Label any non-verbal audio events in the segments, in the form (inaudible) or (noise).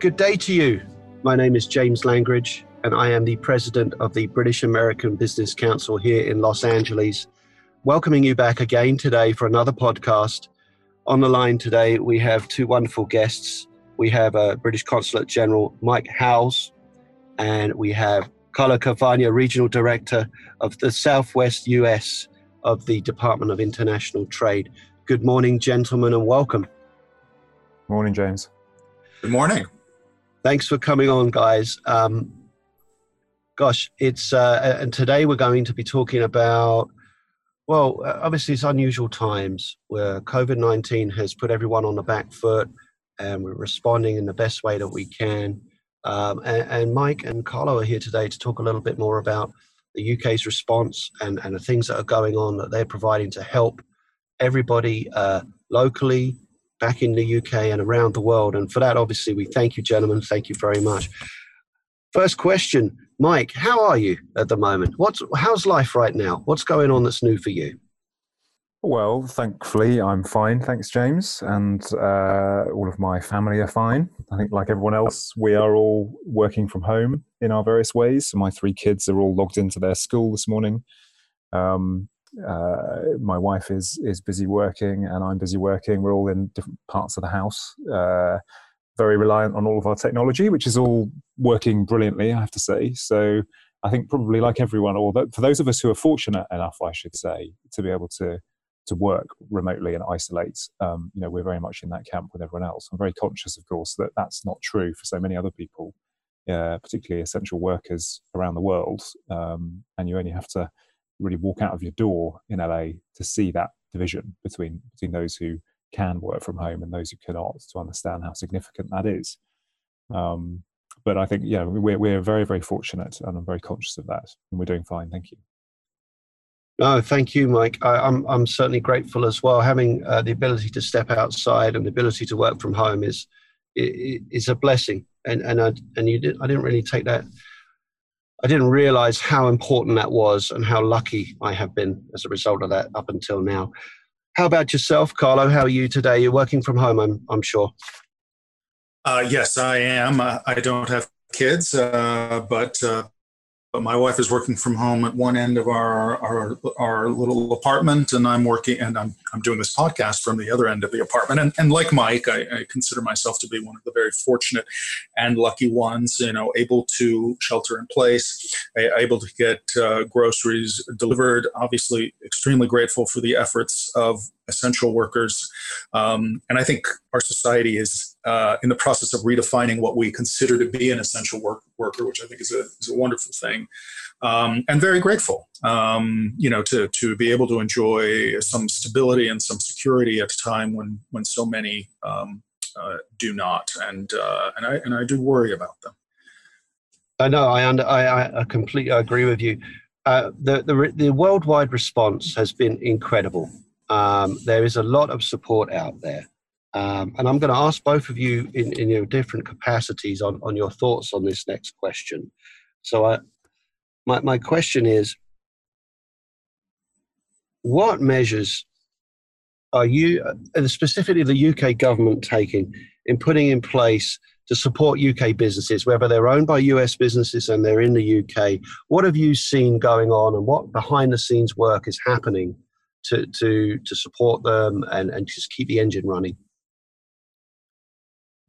Good day to you. My name is James Langridge, and I am the president of the British American Business Council here in Los Angeles. Welcoming you back again today for another podcast. On the line today, we have two wonderful guests. We have a British Consulate General Mike Howells, and we have Carlo Cavagna, Regional Director of the Southwest US of the Department of International Trade. Good morning, gentlemen, and welcome. Morning, James. Good morning. Thanks for coming on, guys. Um, gosh, it's uh, and today we're going to be talking about. Well, uh, obviously, it's unusual times where COVID nineteen has put everyone on the back foot, and we're responding in the best way that we can. Um, and, and, Mike and Carlo are here today to talk a little bit more about the UK's response and, and the things that are going on that they're providing to help everybody uh, locally, back in the UK and around the world. And for that, obviously, we thank you, gentlemen. Thank you very much. First question, Mike, how are you at the moment? What's how's life right now? What's going on that's new for you? Well, thankfully, I'm fine. Thanks, James. And uh, all of my family are fine. I think, like everyone else, we are all working from home in our various ways. So, my three kids are all logged into their school this morning. Um, uh, my wife is is busy working and I'm busy working. We're all in different parts of the house, uh, very reliant on all of our technology, which is all working brilliantly, I have to say. So I think probably like everyone, or for those of us who are fortunate enough, I should say, to be able to to work remotely and isolate, um, you know, we're very much in that camp with everyone else. I'm very conscious, of course, that that's not true for so many other people, uh, particularly essential workers around the world. Um, and you only have to really walk out of your door in LA to see that division between between those who can work from home and those who cannot to understand how significant that is. Um, but I think yeah, we're we're very very fortunate, and I'm very conscious of that, and we're doing fine. Thank you. No, thank you, Mike. I, am I'm, I'm certainly grateful as well. Having uh, the ability to step outside and the ability to work from home is is a blessing, and and I and you did, I didn't really take that I didn't realize how important that was and how lucky I have been as a result of that up until now. How about yourself, Carlo? How are you today? You're working from home, I'm, I'm sure. Uh, yes, I am. Uh, I don't have kids, uh, but uh, but my wife is working from home at one end of our our, our little apartment, and I'm working and I'm I'm doing this podcast from the other end of the apartment. And, and like Mike, I, I consider myself to be one of the very fortunate and lucky ones. You know, able to shelter in place, able to get uh, groceries delivered. Obviously, extremely grateful for the efforts of essential workers, um, and I think our society is uh, in the process of redefining what we consider to be an essential work, worker, which I think is a, is a wonderful thing, um, and very grateful, um, you know, to to be able to enjoy some stability and some security at a time when when so many um, uh, do not, and uh, and I and I do worry about them. I know. I under, I, I completely agree with you. Uh, the, the the worldwide response has been incredible. Um, there is a lot of support out there. Um, and I'm going to ask both of you in, in your different capacities on, on your thoughts on this next question. So, I, my, my question is what measures are you, specifically the UK government, taking in putting in place to support UK businesses, whether they're owned by US businesses and they're in the UK? What have you seen going on and what behind the scenes work is happening to, to, to support them and, and just keep the engine running?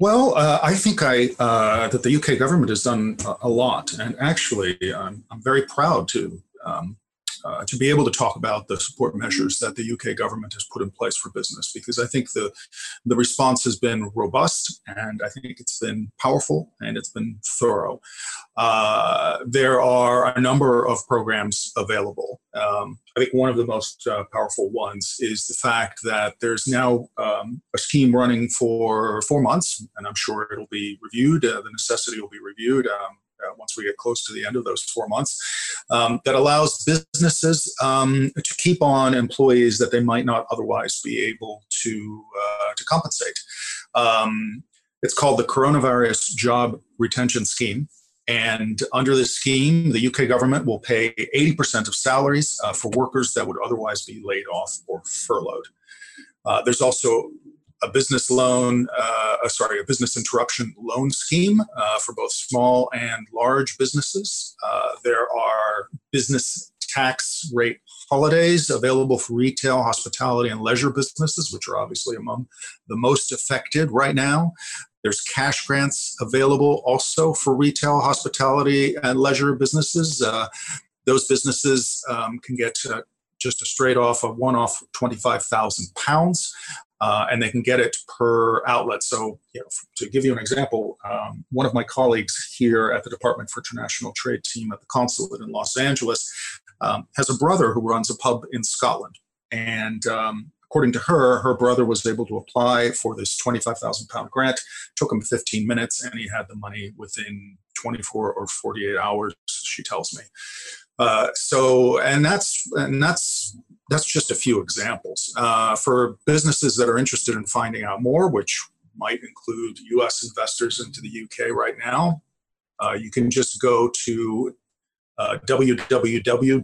Well, uh, I think I, uh, that the UK government has done a, lot, and actually, I'm, I'm very proud to um, uh, to be able to talk about the support measures that the UK government has put in place for business because I think the the response has been robust and I think it's been powerful and it's been thorough. Uh, there are a number of programs available. Um, I think one of the most uh, powerful ones is the fact that there's now um, a scheme running for four months, and I'm sure it'll be reviewed. Uh, the necessity will be reviewed. Um, uh, once we get close to the end of those four months, um, that allows businesses um, to keep on employees that they might not otherwise be able to uh, to compensate. Um, it's called the Coronavirus Job Retention Scheme. And under this scheme, the UK government will pay 80% of salaries uh, for workers that would otherwise be laid off or furloughed. Uh, there's also a business loan, uh, uh, sorry, a business interruption loan scheme uh, for both small and large businesses. Uh, there are business tax rate holidays available for retail, hospitality, and leisure businesses, which are obviously among the most affected right now. There's cash grants available also for retail, hospitality, and leisure businesses. Uh, those businesses um, can get uh, just a straight off, a one off 25,000 pounds. Uh, and they can get it per outlet. So, you know, to give you an example, um, one of my colleagues here at the Department for International Trade team at the consulate in Los Angeles um, has a brother who runs a pub in Scotland. And um, according to her, her brother was able to apply for this 25,000 pound grant. took him 15 minutes and he had the money within 24 or 48 hours, she tells me. Uh, so, and that's and that's that's just a few examples. Uh, for businesses that are interested in finding out more, which might include U.S. investors into the U.K. right now, uh, you can just go to uh, www.gov.uk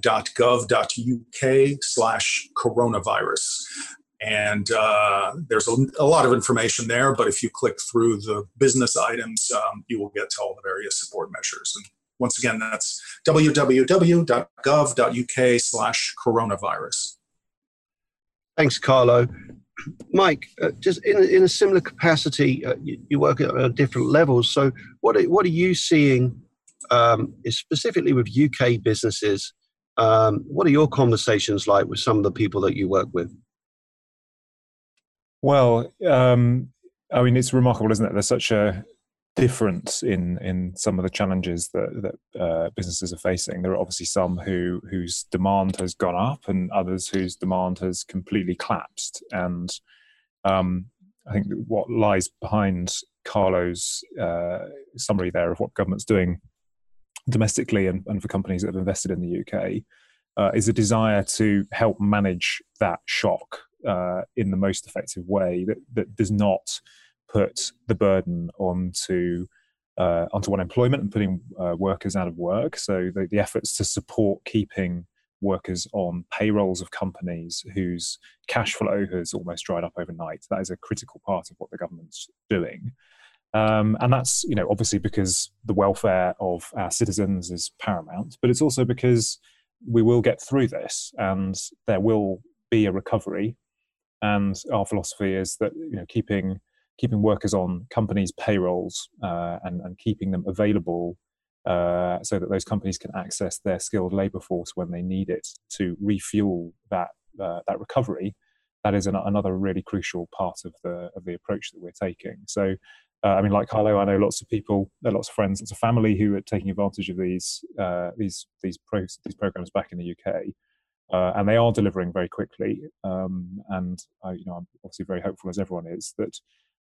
slash coronavirus. And uh, there's a, a, lot of information there, but if you click through the business items, um, you will get to all the various support measures. And once again, that's www.gov.uk slash coronavirus. Thanks, Carlo. Mike, uh, just in in a similar capacity, uh, you, you, work at uh, different levels. So, what are, what are you seeing, um, specifically with UK businesses? Um, what are your conversations like with some of the people that you work with? Well, um, I mean, it's remarkable, isn't it? There's such a difference in in some of the challenges that that uh, businesses are facing. There are obviously some who whose demand has gone up, and others whose demand has completely collapsed. And um, I think what lies behind Carlo's uh, summary there of what government's doing domestically and, and for companies that have invested in the UK uh, is a desire to help manage that shock uh, in the most effective way that, that does not put the burden onto uh, onto unemployment and putting uh, workers out of work. So the, the, efforts to support keeping workers on payrolls of companies whose cash flow has almost dried up overnight. That is a critical part of what the government's doing. Um, and that's you know obviously because the welfare of our citizens is paramount, but it's also because we will get through this and there will be a recovery. And our philosophy is that you know keeping keeping workers on companies' payrolls uh, and, and keeping them available uh, so that those companies can access their skilled labor force when they need it to refuel that uh, that recovery. That is an, another really crucial part of the of the approach that we're taking. So, uh, I mean, like Carlo, I know lots of people, lots of friends, lots of family who are taking advantage of these uh, these these pro- these programs back in the UK. Uh, and they are delivering very quickly. Um, and I, you know, I'm obviously very hopeful, as everyone is, that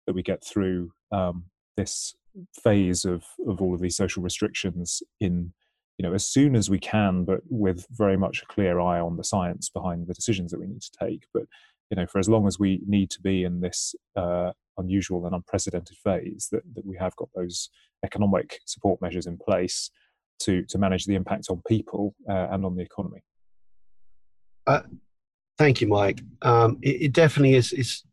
that we get through um, this phase of of all of these social restrictions in you know as soon as we can but with very much a clear eye on the science behind the decisions that we need to take. But you know for as long as we need to be in this uh, unusual and unprecedented phase that, that we have got those economic support measures in place to to manage the impact on people uh, and on the economy. Uh, thank you mike. Um, it, it, definitely is is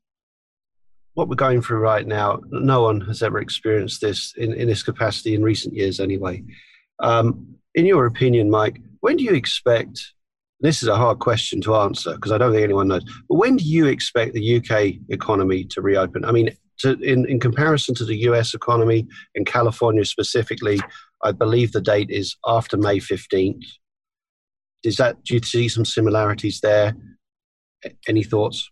what we're going through right now, no one has ever experienced this in, in this capacity in recent years, anyway. Um, in your opinion, Mike, when do you expect? This is a hard question to answer because I don't think anyone knows. But when do you expect the UK economy to reopen? I mean, to, in, in comparison to the US economy and California specifically, I believe the date is after May 15th. Is that, do you see some similarities there? Any thoughts?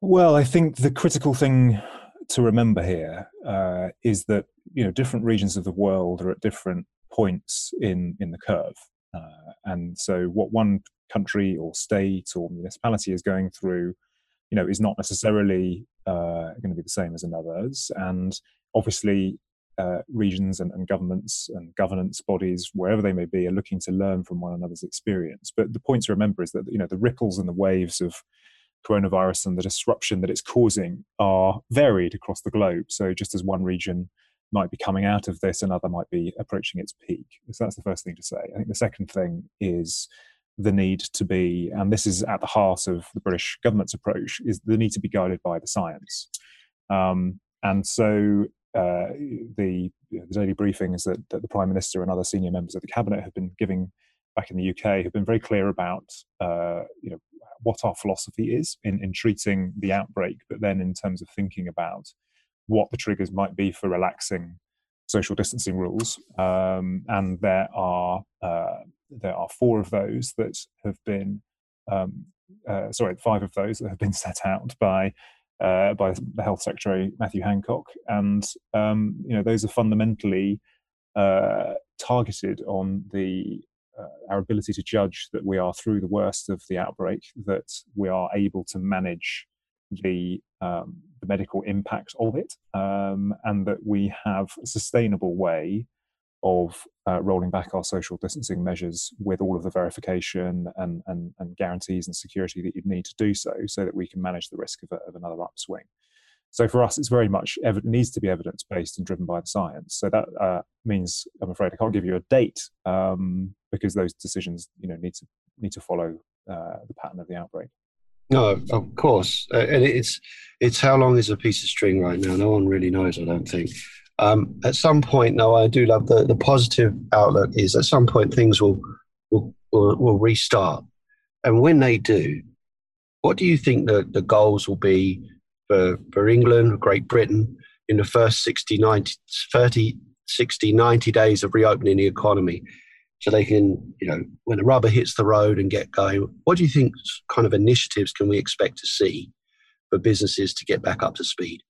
Well, I think the critical thing to remember here uh, is that you know different regions of the world are at different points in in the curve, uh, and so what one country or state or municipality is going through, you know, is not necessarily uh, going to be the same as another's, and obviously. Uh, regions and, and governments and governance bodies, wherever they may be, are looking to learn from one another's experience. But the point to remember is that you know the ripples and the waves of coronavirus and the disruption that it's causing are varied across the globe. So just as one region might be coming out of this, another might be approaching its peak. So that's the first thing to say. I think the second thing is the need to be, and this is at the heart of the British government's approach, is the need to be guided by the science. Um, and so uh, the, the daily briefings that, that, the Prime Minister and other senior members of the Cabinet have been giving back in the UK have been very clear about uh, you know what our philosophy is in, in treating the outbreak, but then in terms of thinking about what the triggers might be for relaxing social distancing rules. Um, and there are uh, there are four of those that have been um, uh, sorry, five of those that have been (laughs) set out by uh, by the Health Secretary Matthew Hancock, and um, you know those are fundamentally uh, targeted on the our ability to judge that we are through the worst of the outbreak, that we are able to manage the um, the medical impact of it, um, and that we have a sustainable way of uh, rolling back our social distancing measures with all of the verification and, and, and, guarantees and security that you'd need to do so, so that we can manage the risk of, a, of another upswing. So for us, it's very much ev- needs to be evidence based and driven by the science. So that uh, means, I'm afraid, I can't give you a date um, because those decisions, you know, need to need to follow uh, the pattern of the outbreak. No, of course, uh, and it's it's how long is a piece of string right now? No one really knows. I don't think. Um, at some point, no, I do love the, the positive outlook is at some point things will, will, will, will restart. And when they do, what do you think the, the goals will be for, for England, Great Britain, in the first 60, 90, 30, 60, 90 days of reopening the economy? So they can, you know, when the rubber hits the road and get going, what do you think kind of initiatives can we expect to see for businesses to get back up to speed?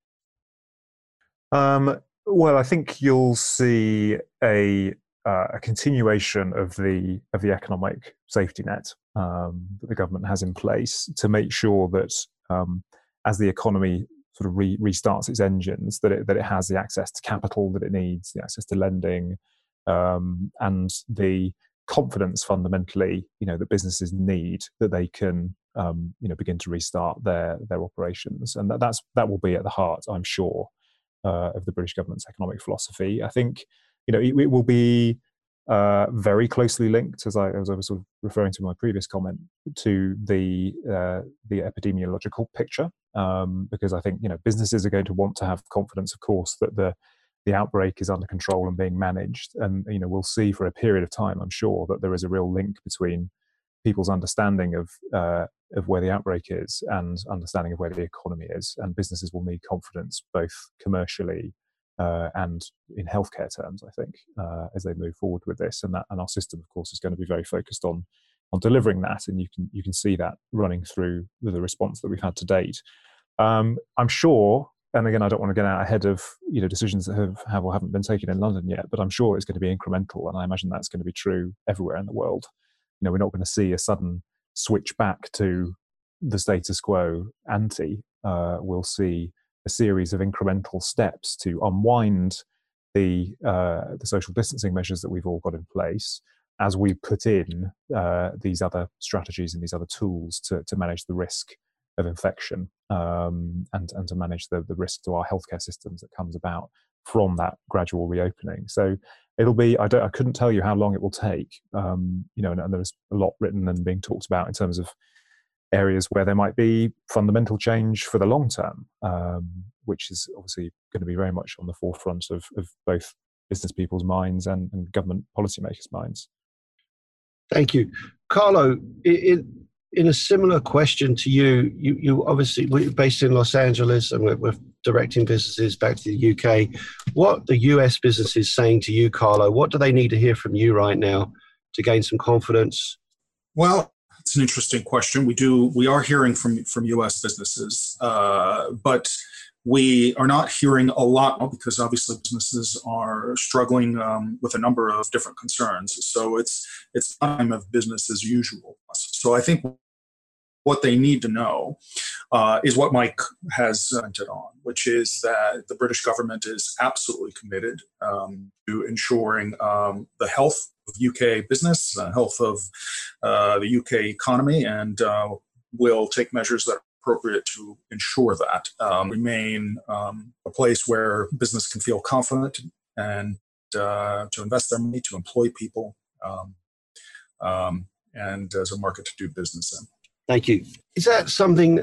Um, well, I think you'll see a uh, a continuation of the of the economic safety net um, that the government has in place to make sure that um, as the economy sort of re- restarts its engines, that it that it has the access to capital that it needs, the access to lending, um, and the confidence fundamentally, you know, that businesses need that they can um, you know begin to restart their their operations, and that, that's that will be at the heart, I'm sure, uh, of the British government's economic philosophy. I think you know it, it will be uh, very closely linked, as I, as I, was sort of referring to my previous comment, to the uh, the epidemiological picture, um, because I think you know businesses are going to want to have confidence, of course, that the the outbreak is under control and being managed, and you know we'll see for a period of time, I'm sure, that there is a real link between people's understanding of uh, of where the outbreak is and understanding of where the economy is. And businesses will need confidence both commercially uh, and in healthcare terms, I think, uh, as they move forward with this. And that and our system, of course, is going to be very focused on on delivering that. And you can you can see that running through the response that we've had to date. Um, I'm sure. And again, I don't want to get out ahead of you know decisions that have, have or haven't been taken in London yet, but I'm sure it's going to be incremental, and I imagine that's going to be true everywhere in the world. You know, we're not going to see a sudden switch back to the status quo ante, uh, we'll see a series of incremental steps to unwind the uh, the social distancing measures that we've all got in place as we put in uh, these other strategies and these other tools to, to manage the risk of infection um, and, and to manage the, the risk to our healthcare systems that comes about from that gradual reopening. So it'll be I don't I couldn't tell you how long it will take. Um, you know, and, and, there's a lot written and being talked about in terms of areas where there might be fundamental change for the long term, um, which is obviously going to be very much on the forefront of, of both business people's minds and, and government policymakers' minds. Thank you, Carlo. In, in a similar question to you, you, you obviously we're based in Los Angeles and we're, we're directing businesses back to the UK. What the US business is saying to you, Carlo? What do they need to hear from you right now to gain some confidence? Well, it's an interesting question. We do we are hearing from from US businesses, uh, but we are not hearing a lot because obviously businesses are struggling um, with a number of different concerns. So it's it's time of business as usual. So I think what they need to know uh, is what Mike has commented on, which is that the British government is absolutely committed um, to ensuring um, the health of UK business, the health of uh, the UK economy, and uh, will take measures that appropriate to ensure that um, remain um, a place where business can feel confident and uh, to invest their money, to employ people. Um, um, and as a market to do business in. Thank you. Is that something?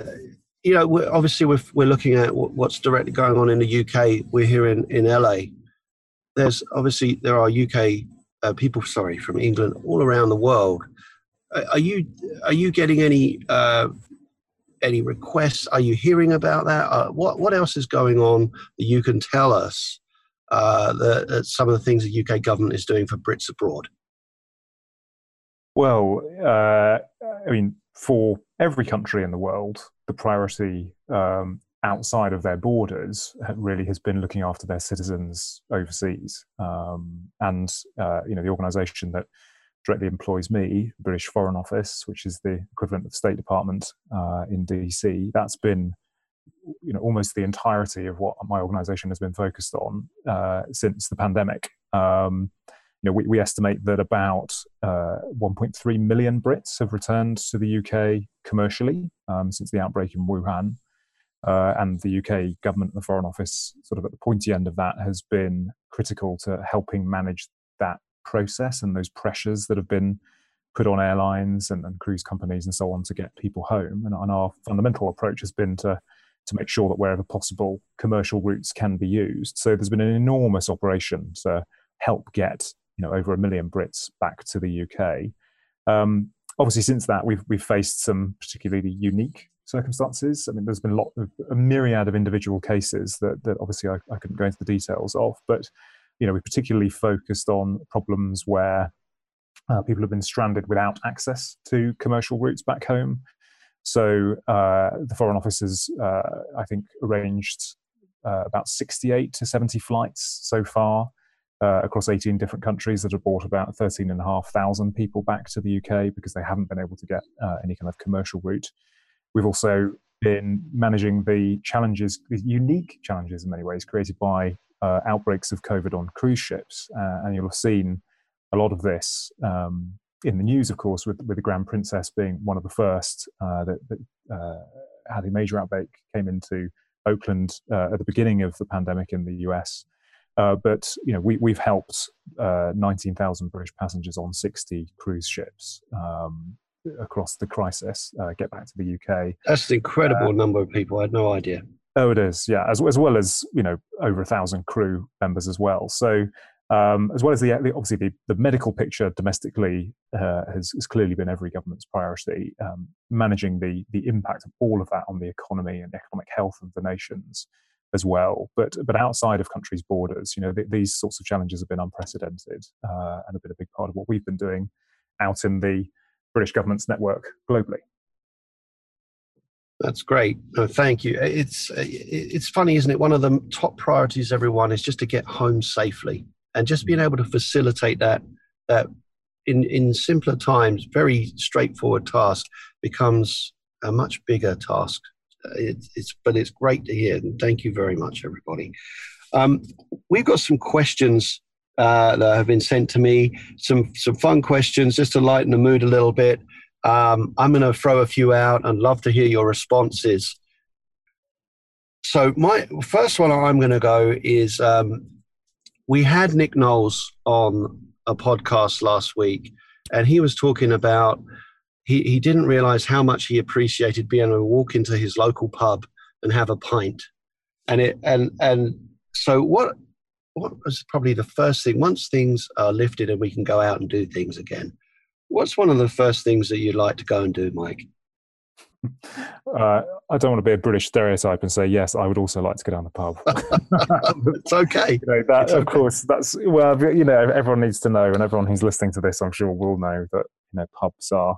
You know, we're, obviously we're, we're looking at what's directly going on in the UK. We're here in, in LA. There's obviously there are UK uh, people, sorry, from England all around the world. Are you are you getting any uh, any requests? Are you hearing about that? Uh, what what else is going on that you can tell us? Uh, some of the things the UK government is doing for Brits abroad. Well, uh, I mean, for every country in the world, the priority um, outside of their borders really has been looking after their citizens overseas. Um, and uh, you know, the organisation that directly employs me, the British Foreign Office, which is the equivalent of the State Department uh, in DC, that's been you know almost the entirety of what my organisation has been focused on uh, since the pandemic. Um, you know, we, we estimate that about uh, 1.3 million Brits have returned to the UK commercially um, since the outbreak in Wuhan. Uh, and the UK government, the Foreign Office, sort of at the pointy end of that, has been critical to helping manage that process and those pressures that have been put on airlines and, and cruise companies and so on to get people home. And, and, our fundamental approach has been to to make sure that wherever possible, commercial routes can be used. So there's been an enormous operation to help get you know over a million Brits back to the UK. Um, obviously, since that we've we've faced some particularly unique circumstances. I mean, there's been a lot of a myriad of individual cases that that obviously I, I couldn't go into the details of, but you know we particularly focused on problems where uh, people have been stranded without access to commercial routes back home. So uh, the Foreign Office has, uh, I think, arranged uh, about 68 to 70 flights so far uh, across 18 different countries that have brought about 13,500 people back to the UK because they haven't been able to get uh, any kind of commercial route. We've also been managing the challenges, the unique challenges in many ways created by uh, outbreaks of COVID on cruise ships. Uh, and you'll have seen a lot of this um, in the news, of course, with, with the Grand Princess being one of the first uh, that, that uh, had a major outbreak, came into Oakland at the beginning of the pandemic in the US. Uh, but you know, we, we've helped uh, 19,000 British passengers on 60 cruise ships um, across the crisis uh, get back to the UK. That's an incredible uh, number of people. I had no idea. Oh, it is, yeah, as, as well as you know, over a thousand crew members as well. So, um, as well as the, obviously the, the medical picture domestically uh, has, has, clearly been every government's priority. Um, managing the the impact of all of that on the economy and economic health of the nations as well. But but outside of countries' borders, you know, th- these sorts of challenges have been unprecedented uh, and have been a big part of what we've been doing out in the British government's network globally. That's great. No, thank you. It's it's funny, isn't it? One of the top priorities, everyone, is just to get home safely, and just being able to facilitate that that in in simpler times, very straightforward task becomes a much bigger task it's, it's but it's great to hear. And thank you very much, everybody. Um, we've got some questions uh, that have been sent to me. Some some fun questions just to lighten the mood a little bit. Um, I'm going to throw a few out and love to hear your responses. So my first one I'm going to go is um, we had Nick Knowles on a podcast last week, and he was talking about he, he didn't realize how much he appreciated being able to walk into his local pub and have a pint. And it and and so what what was probably the first thing once things are lifted and we can go out and do things again? What's one of the first things that you'd like to go and do, Mike? Uh, I don't want to be a British stereotype and say yes. I would also like to go down the pub. (laughs) (laughs) it's okay. you know, that, okay. Of course, that's well. You know, everyone needs to know, and everyone who's listening to this, I'm sure, will know that you know pubs are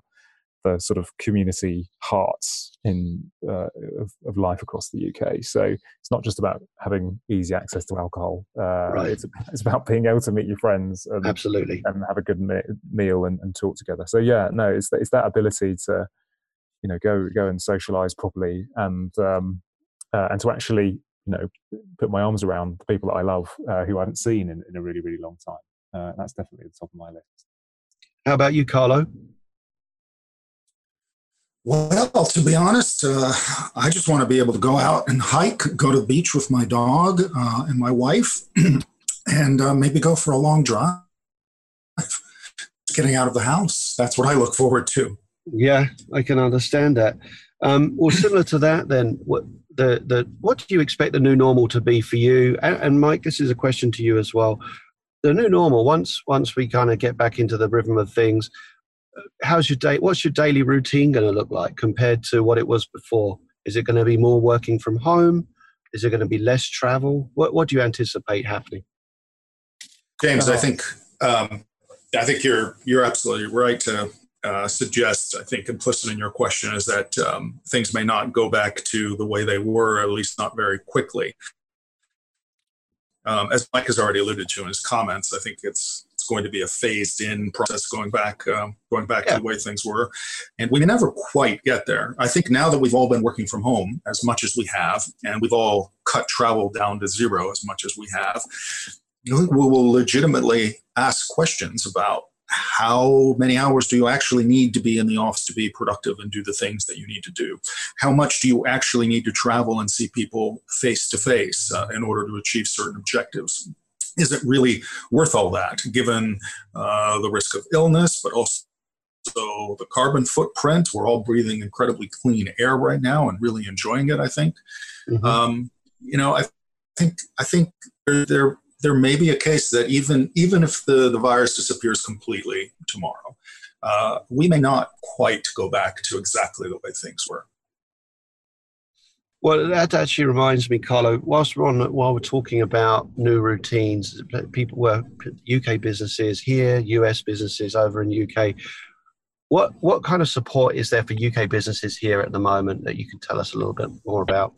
the sort of community hearts in uh, of, of, life across the UK. So it's not just about having easy access to alcohol. Uh, right. It's, it's, about being able to meet your friends and, absolutely and have a good me- meal and, and, talk together. So yeah, no, it's it's that ability to you know go go and socialize properly and um, uh, and to actually you know put my arms around the people that I love uh, who I haven't seen in, in a really really long time. Uh, that's definitely at the top of my list. How about you, Carlo? Well, to be honest, uh, I just want to be able to go out and hike, go to the beach with my dog uh, and my wife, (clears throat) and uh, maybe go for a long drive. getting out of the house. That's what I look forward to. Yeah, I can understand that. Um, well, similar to that, then, what the the what do you expect the new normal to be for you? And, and Mike, this is a question to you as well. The new normal once once we kind of get back into the rhythm of things, how's your day? What's your daily routine going to look like compared to what it was before? Is it going to be more working from home? Is it going to be less travel? What what do you anticipate happening? James, I think um, I think you're you're absolutely right to uh, suggest. I think implicit in your question is that um, things may not go back to the way they were, at least not very quickly. Um, as Mike has already alluded to in his comments, I think it's it's going to be a phased-in process going back um, going back yeah. to the way things were, and we never quite get there. I think now that we've all been working from home as much as we have, and we've all cut travel down to zero as much as we have, I think we will legitimately ask questions about how many hours do you actually need to be in the office to be productive and do the things that you need to do? How much do you actually need to travel and see people face to face in order to achieve certain objectives? Is it really worth all that, given uh, the risk of illness, but also the carbon footprint? We're all breathing incredibly clean air right now and really enjoying it. I think. Mm-hmm. Um, you know, I think I think there, there there may be a case that even even if the, the virus disappears completely tomorrow, uh, we may not quite go back to exactly the way things were. Well, that actually reminds me, Carlo. Whilst we're on, while we're talking about new routines, people were UK businesses here, US businesses over in UK. What what kind of support is there for UK businesses here at the moment that you can tell us a little bit more about?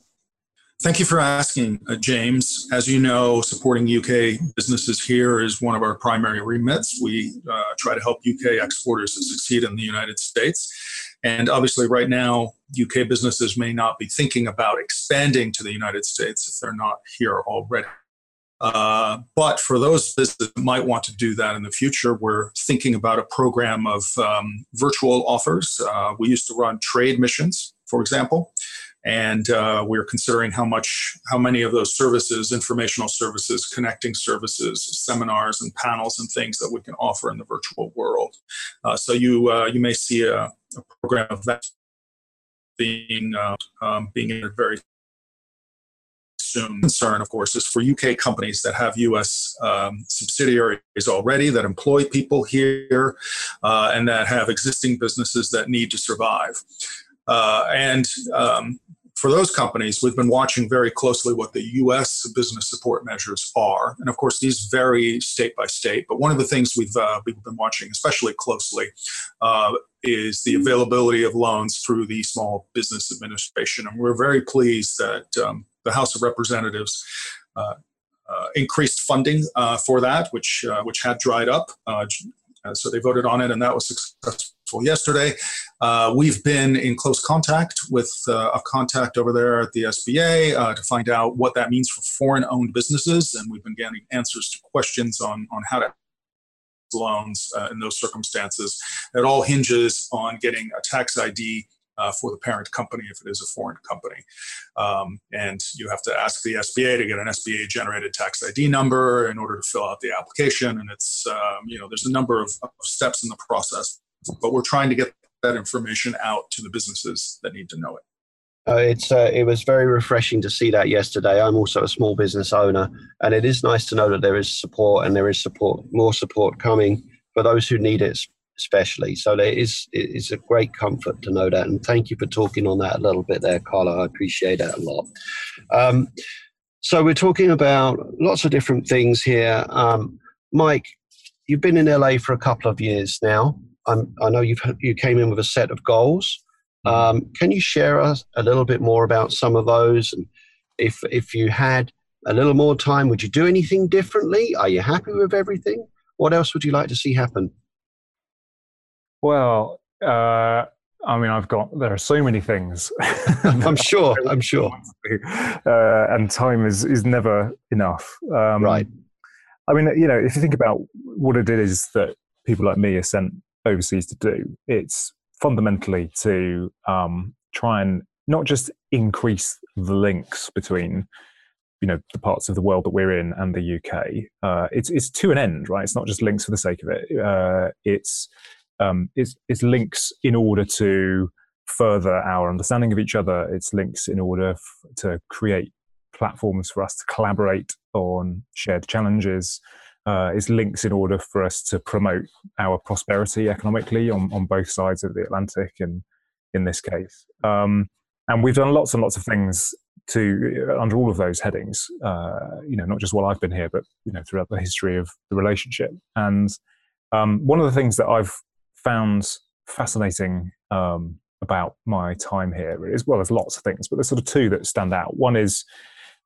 Thank you for asking, uh, James. As you know, supporting UK businesses here is one of our primary remits. We uh, try to help UK exporters succeed in the United States. And obviously, right now, UK businesses may not be thinking about expanding to the United States if they're not here already. Uh, but for those businesses that might want to do that in the future, we're thinking about a program of um, virtual offers. Uh, we used to run trade missions, for example and uh, we're considering how much how many of those services informational services connecting services seminars and panels and things that we can offer in the virtual world. Uh, so you uh, you may see a, a, program of that being uh, um, being in very soon. Concern of course is for uk companies that have us um, subsidiaries already that employ people here uh, and that have existing businesses that need to survive uh, and um, for those companies, we've been watching very closely what the U.S. business support measures are, and of course, these vary state by state. But one of the things we've uh, we've been watching especially closely uh, is the availability of loans through the Small Business Administration, and we're very pleased that um, the House of Representatives. Uh, uh increased funding uh, for that, which uh, which had dried up. so they voted on it, and that was successful yesterday. Uh, we've been in close contact with uh, a contact over there at the SBA uh, to find out what that means for foreign owned businesses. And we've been getting answers to questions on, on how to loans uh, in those circumstances. It all hinges on getting a tax ID uh, for the parent company if it is a foreign company. Um, and you have to ask the SBA to get an SBA generated tax ID number in order to fill out the application. And it's, um, you know, there's a number of, of steps in the process but we're trying to get that information out to the businesses that need to know it. Uh, it's uh, it was very refreshing to see that yesterday. I'm also a small business owner, and it is nice to know that there is support and there is support, more support coming for those who need it, especially. So there is it's a great comfort to know that, and thank you for talking on that a little bit there, Carlo. I appreciate that a lot. Um, so we're talking about lots of different things here. Um, Mike, you've been in LA for a couple of years now. I'm, i know you've you came in with a set of goals. Mm-hmm. Um, can you share us a little bit more about some of those? And if if you had a little more time, would you do anything differently? Are you happy with everything? What else would you like to see happen? Well, uh, I mean, I've got there are so many things. (laughs) I'm sure. (laughs) I'm sure. Uh, and time is is never enough. Um, right. I mean, you know, if you think about what it is that people like me are sent overseas to do. It's fundamentally to um, try and not just increase the links between you know the parts of the world that we're in and the UK. Uh, it's it's to an end, right? It's not just links for the sake of it. Uh, it's um, it's it's links in order to further our understanding of each other. It's links in order f- to create platforms for us to collaborate on shared challenges. Uh, it's links in order for us to promote our prosperity economically on, on both sides of the Atlantic, and in this case. Um, and we've done lots and lots of things to uh, under all of those headings. Uh, you know, not just while I've been here, but you know, throughout the history of the relationship. And um, one of the things that I've found fascinating um, about my time here, as well as lots of things, but there's sort of two that stand out. One is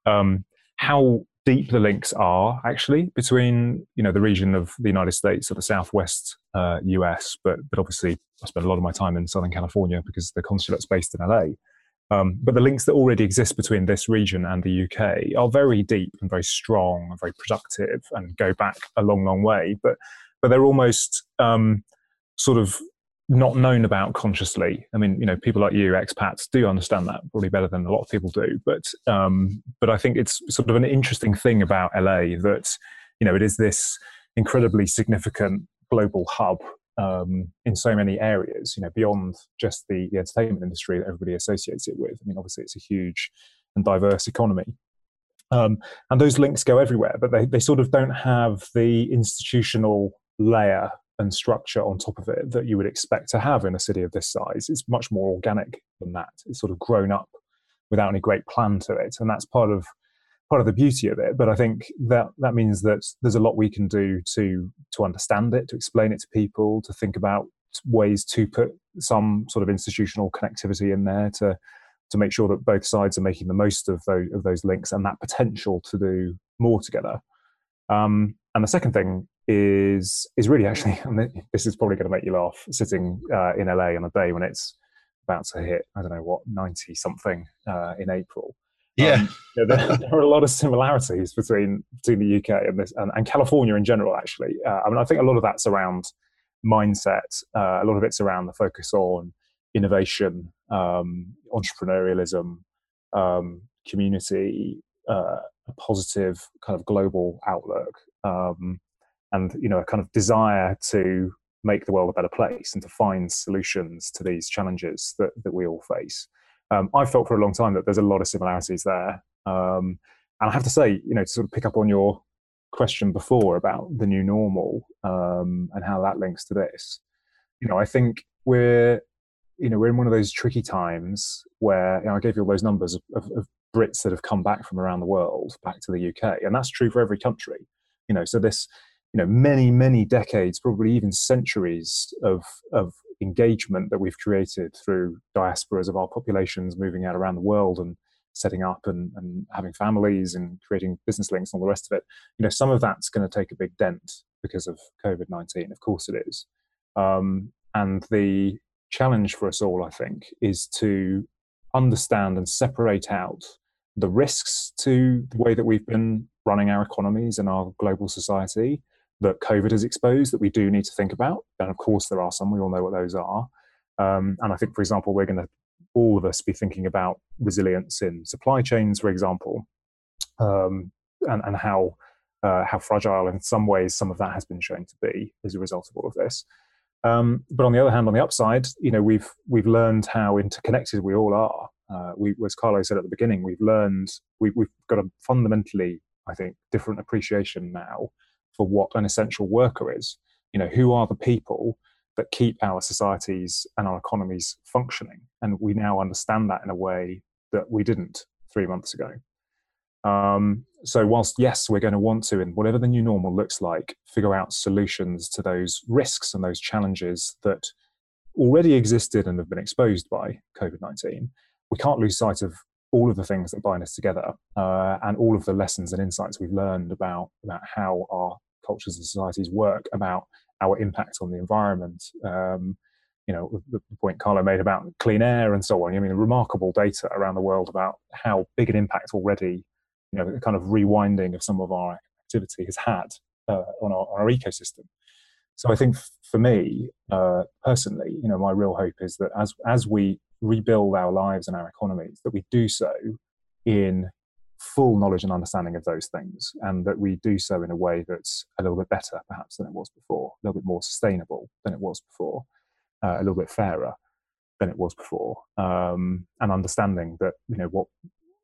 um, how deep the links are actually between you know the region of the United States or the Southwest uh, US, but but obviously I spend a lot of my time in Southern California because the consulate's based in LA. Um, but the links that already exist between this region and the UK are very deep and very strong and very productive and go back a long, long way. But but they're almost um, sort of not known about consciously. I mean, you know, people like you, expats, do understand that probably better than a lot of people do. But um, but I think it's sort of an interesting thing about LA that you know it is this incredibly significant global hub um, in so many areas, you know, beyond just the, the entertainment industry that everybody associates it with. I mean, obviously, it's a huge and diverse economy. Um, and those links go everywhere, but they, they sort of don't have the institutional layer and structure on top of it that you would expect to have in a city of this size. It's much more organic than that. It's sort of grown up without any great plan to it. And that's part of part of the beauty of it. But I think that that means that there's a lot we can do to to understand it, to explain it to people, to think about ways to put some sort of institutional connectivity in there to to make sure that both sides are making the most of those of those links and that potential to do more together. Um, and the second thing is is really actually, (laughs) this is probably going to make you laugh, sitting uh, in LA on a day when it's about to hit I don't know what ninety something uh, in April. Yeah, um, you know, there, (laughs) there, are a lot of similarities between between the UK and this and, and California in general. Actually, uh, I mean, I think a lot of that's around mindset. Uh, a lot of it's around the focus on innovation, um, entrepreneurialism, um, community, uh, a positive kind of global outlook, um, and you know, a kind of desire to make the world a better place and to find solutions to these challenges that, that we all face um, I've felt for a long time that there's a lot of similarities there. Um, and I have to say, you know, to sort of pick up on your question before about the new normal um, and how that links to this, you know, I think we're, you know, we're in one of those tricky times where you know, I gave you all those numbers of, of, of Brits that have come back from around the world back to the UK, and that's true for every country. You know, so this, you know, many many decades, probably even centuries of of engagement that we've created through diasporas of our populations moving out around the world and setting up and, and having families and creating business links and all the rest of it, you know, some of that's going to take a big dent because of COVID 19. Of course it is. Um, and the challenge for us all, I think, is to understand and separate out the risks to the way that we've been running our economies and our global society that COVID has exposed that we do need to think about. And of course, there are some. We all know what those are. Um, and I think, for example, we're going to all of us be thinking about resilience in supply chains, for example, um, and, and how uh, how fragile in some ways some of that has been shown to be as a result of all of this. Um, but on the other hand, on the upside, you know, we've we've learned how interconnected we all are. Uh, we, as Carlo said at the beginning, we've learned we, we've got a fundamentally, I think, different appreciation now for what an essential worker is. You know, who are the people that keep our societies and our economies functioning? And we now understand that in a way that we didn't three months ago. Um, so, whilst yes, we're going to want to, in whatever the new normal looks like, figure out solutions to those risks and those challenges that already existed and have been exposed by COVID 19, we can't lose sight of all of the things that bind us together uh, and all of the lessons and insights we've learned about about how our cultures and societies work about our impact on the environment um, you know the point carlo made about clean air and so on. I mean remarkable data around the world about how big an impact already you know the kind of rewinding of some of our activity has had uh, on, our, on, our, ecosystem. So i think for me uh, personally you know my real hope is that as as we rebuild our lives and our economies, that we do so in full knowledge and understanding of those things, and that we do so in a way that's a little bit better, perhaps, than it was before, a little bit more sustainable than it was before, uh, a little bit fairer than it was before, um, and understanding that you know what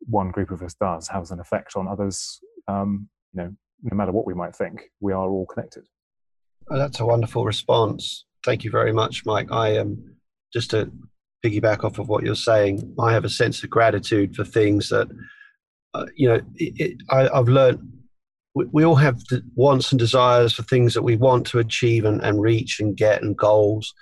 one group of us does has an effect on others. Um, you know, no matter what we might think, we are all connected. Oh, that's a wonderful response. Thank you very much, Mike. I am um, just to piggyback off of what you're saying. I have a sense of gratitude for things that, uh, you know, it, it, I, have learned. We, we, all have wants and desires for things that we want to achieve and, and reach and get and goals.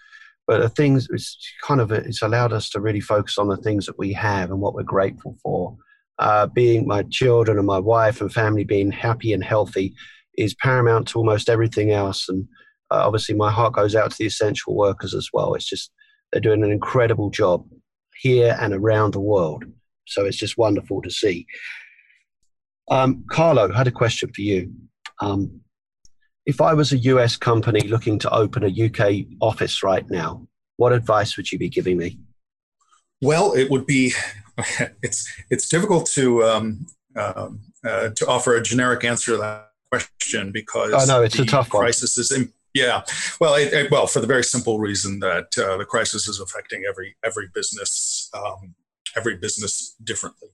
But the things, it's kind of it's allowed us to really focus on the things that we have and what we're grateful for. Uh, being my children and my wife and family being happy and healthy is paramount to almost everything else. And uh, obviously, my heart goes out to the essential workers as well. It's just they're doing an incredible job here and around the world. So it's just wonderful to see. Um, Carlo, I had a question for you. Um, if I was a US company looking to open a UK office right now, what advice would you be giving me? Well, it would be (laughs) it's it's difficult to um, um, uh, to offer a generic answer to that question because I know it's a tough crisis one. is in, yeah well it, it, well for the very simple reason that uh, the crisis is affecting every every business um, every business differently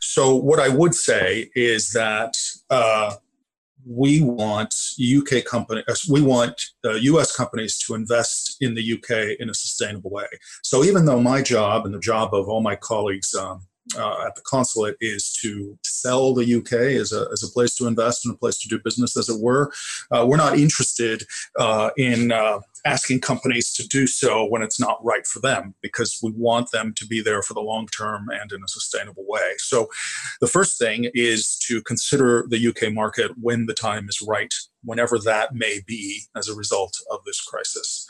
so what I would say is that uh, we want UK companies, uh, we want uh, US companies to invest in the UK in a sustainable way. So even though my job and the job of all my colleagues um, uh, at the consulate is to sell the UK as a, as a place to invest and a place to do business, as it were. Uh, we're not interested uh, in uh, asking companies to do so when it's not right for them because we want them to be there for the long term and in a sustainable way. So the first thing is to consider the UK market when the time is right, whenever that may be as a result of this crisis.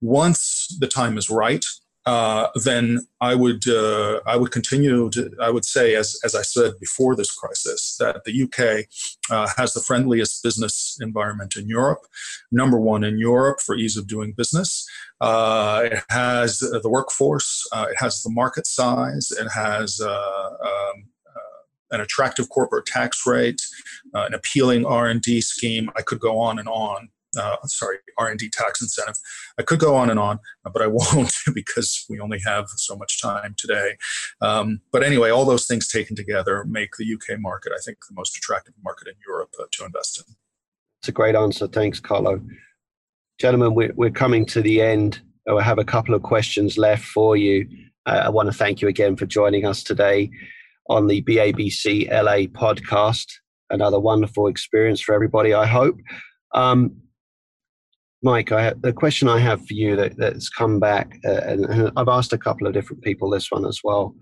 Once the time is right, uh, then I would uh, I would continue to I would say as as I said before this crisis that the UK uh, has the friendliest business environment in Europe, number one in Europe for ease of doing business. Uh, it has the workforce, uh, it has the market size, it has um, an attractive corporate tax rate, an appealing R and D scheme. I could go on and on uh, sorry, R&D tax incentive. I could go on and on, but I (laughs) won't because we only have so much time today. Um, but anyway, all those things taken together make the UK market, I think, the most attractive market in Europe uh, to invest in. It's a great answer. Thanks, Carlo. Gentlemen, we're, we're coming to the end. I have a couple of questions left for you. Uh, I want to thank you again for joining us today on the BABC LA podcast. Another wonderful experience for everybody, I hope. Um, Mike, I, the question I have for you that, that's come back, uh, and I've asked a couple of different people this one as well.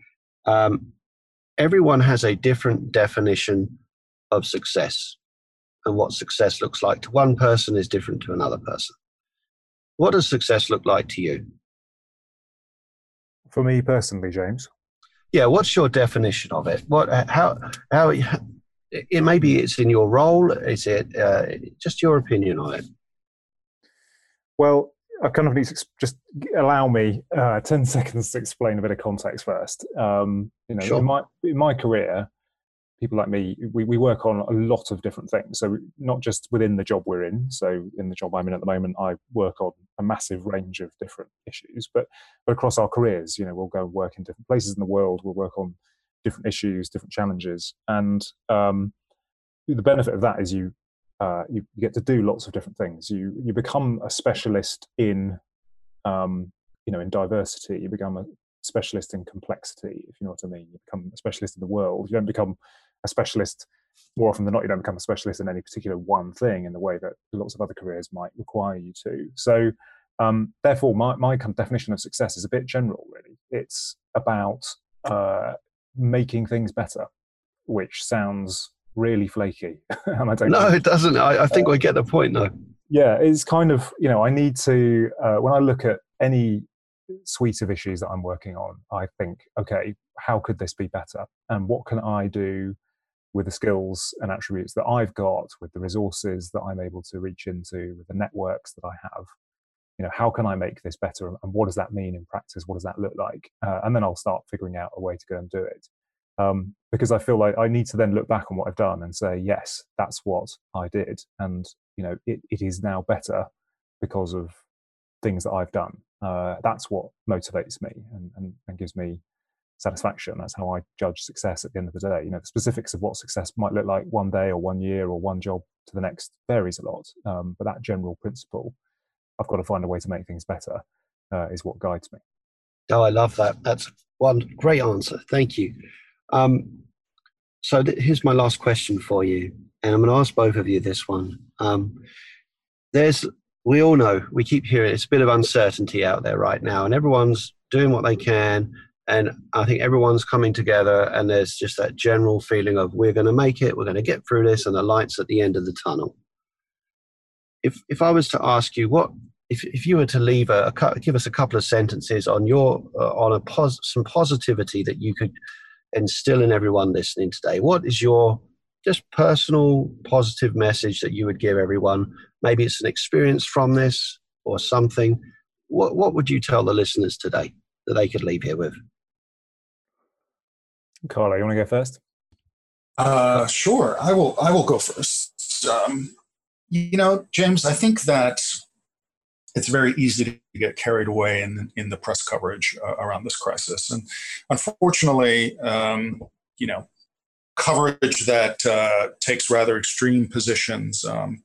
Um, everyone has a different definition of success, and what success looks like to one person is different to another person. What does success look like to you? For me personally, James. Yeah, what's your definition of it? What, how, how? It maybe it's in your role. Is it uh, just your opinion on it? Well, I kind of need to just allow me uh, (laughs) 10 seconds to explain a bit of context first. Um, you know, sure. in, my, in my career, people like me, we, we work on a lot of different things. So not just within the job we're in. So in the job I'm in at the moment, I work on a massive range of different issues. But but across our careers, you know, we'll go and work in different places in the world. We'll work on different issues, different challenges, and um, the benefit of that is you uh, you, you, get to do lots of different things. You you become a specialist in um, you know in diversity. You become a specialist in complexity, if you know what I mean. You become a specialist in the world. You don't become a specialist more often than not. You don't become a specialist in any particular one thing in the way that lots of other careers might require you to. So. Um, therefore, my, my kind of definition of success is a bit general, really. It's about uh, making things better, which sounds really flaky. and I don't. No, know. it doesn't. I, I think uh, I get the point, though. Yeah, it's kind of you know I need to uh, when I look at any suite of issues that I'm working on, I think, okay, how could this be better, and what can I do with the skills and attributes that I've got, with the resources that I'm able to reach into, with the networks that I have. You know, how can I make this better, and what does that mean in practice? What does that look like? Uh, and then I'll start figuring out a way to go and do it. Um, because I feel like I need to then look back on what I've done and say, yes, that's what I did, and you know, it, it is now better because of things that I've done. Uh, that's what motivates me and, and, and gives me satisfaction. That's how I judge success at the end of the day. You know, the specifics of what success might look like one day or one year or one job to the next varies a lot. Um, but that general principle, I've got to find a way to make things better, uh, is what guides me. Oh, I love that. That's one great answer. Thank you. Um, so th- here's my last question for you, and I'm going to ask both of you this one. Um, there's, we all know, we keep hearing it's a bit of uncertainty out there right now, and everyone's doing what they can and I think everyone's coming together, and there's just that general feeling of we're going to make it, we're going to get through this, and the lights at the end of the tunnel. If if I was to ask you what if, if you were to leave a, a give us a couple of sentences on your uh, on a pos, some positivity that you could instill in everyone listening today, what is your just personal positive message that you would give everyone? Maybe it's an experience from this or something. What what would you tell the listeners today that they could leave here with? Carlo, you want to go first? Uh, sure, I will. I will go first. Um, you know, James, I think that it's very easy to get carried away in in the press coverage uh, around this crisis, and unfortunately, um, you know, coverage that uh, takes rather extreme positions um,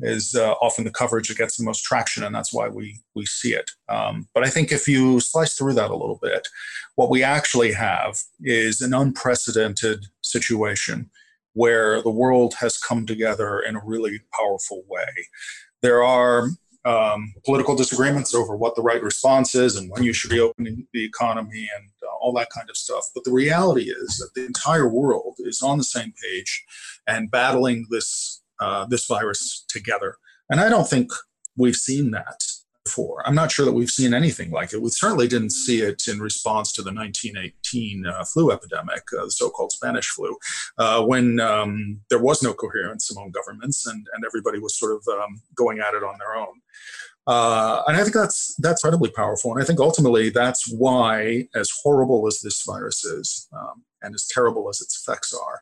is uh, often the coverage that gets the most traction, and that's why we we see it. Um, but I think if you slice through that a little bit, what we actually have is an unprecedented situation where the world has come together in a really powerful way. There are um, political disagreements over what the right response is and when you should be opening the economy and uh, all that kind of stuff. But the reality is that the entire world is on the same page and battling this uh, this virus together. And I don't think we've seen that before. I'm not sure that we've seen anything like it. We certainly didn't see it in response to the 1918 uh, flu epidemic, uh, the so-called Spanish flu, uh, when um, there was no coherence among governments and, and everybody was sort of um, going at it on their own. Uh, and I think that's that's incredibly powerful. And I think ultimately that's why, as horrible as this virus is, um, and as terrible as its effects are,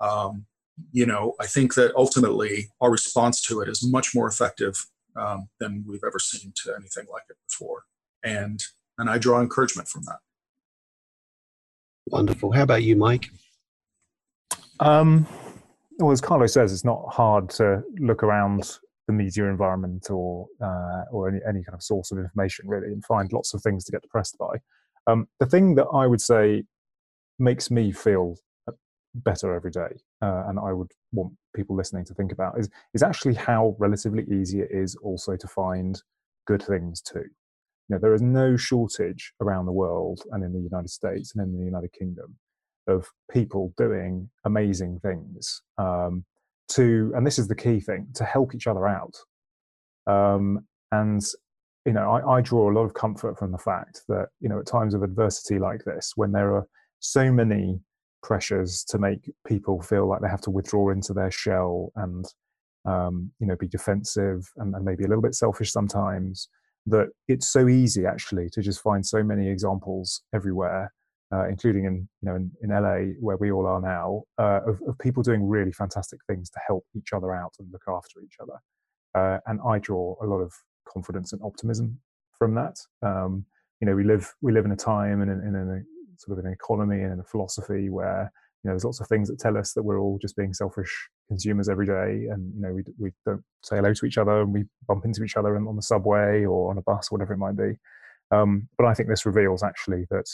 um, you know, I think that ultimately our response to it is much more effective um, than we've ever seen to anything like it before. And and I draw encouragement from that. Wonderful. How about you, Mike? Um, well, as Carlo says, it's not hard to look around the media environment or uh, or any, any kind of source of information really and find lots of things to get depressed by. Um, the thing that I would say makes me feel better every day, uh, and I would want people listening to think about is is actually how relatively easy it is also to find good things too. You know, there is no shortage around the world and in the United States and in the United Kingdom of people doing amazing things um, to, and this is the key thing, to help each other out. Um, and you know, I, I draw a lot of comfort from the fact that you know, at times of adversity like this, when there are so many pressures to make people feel like they have to withdraw into their shell and um, you know be defensive and, and, maybe a little bit selfish sometimes that it's so easy actually to just find so many examples everywhere uh, including in you know in, in, LA where we all are now uh, of, of, people doing really fantastic things to help each other out and look after each other. Uh, and I draw a lot of confidence and optimism from that. Um, you know we live we live in a time and in, in, in a sort of an economy and a philosophy where you know there's lots of things that tell us that we're all just being selfish consumers every day and you know we, we don't say hello to each other and we bump into each other on the subway or on a bus or whatever it might be. Um, but i think this reveals actually that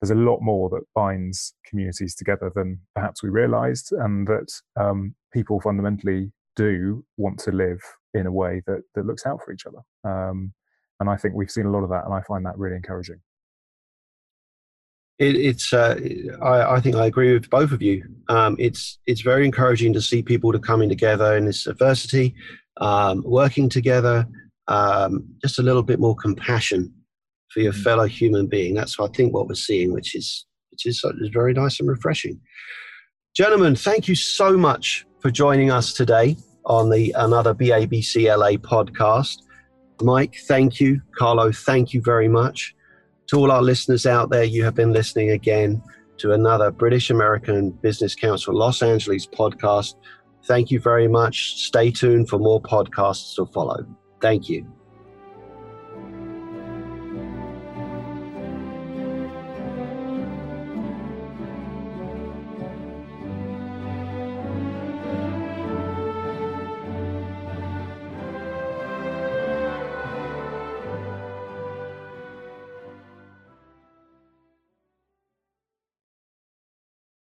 there's a lot more that binds communities together than perhaps we realized and that um, people fundamentally do want to live in a way that, that looks out for each other. Um, and i think we've seen a lot of that and i find that really encouraging it, it's uh, I, I, think I agree with both of you. Um, it's it's very encouraging to see people to coming together in this adversity, um, working together, um, just a little bit more compassion for your mm. fellow human being. That's I think what we're seeing, which is which is, is very nice and refreshing. Gentlemen, thank you so much for joining us today on the another BABCLA podcast. Mike, thank you. Carlo, thank you very much to all our listeners out there, you have been listening again. to another British American Business Council Los Angeles podcast. Thank you very much. Stay tuned for more podcasts to follow. Thank you.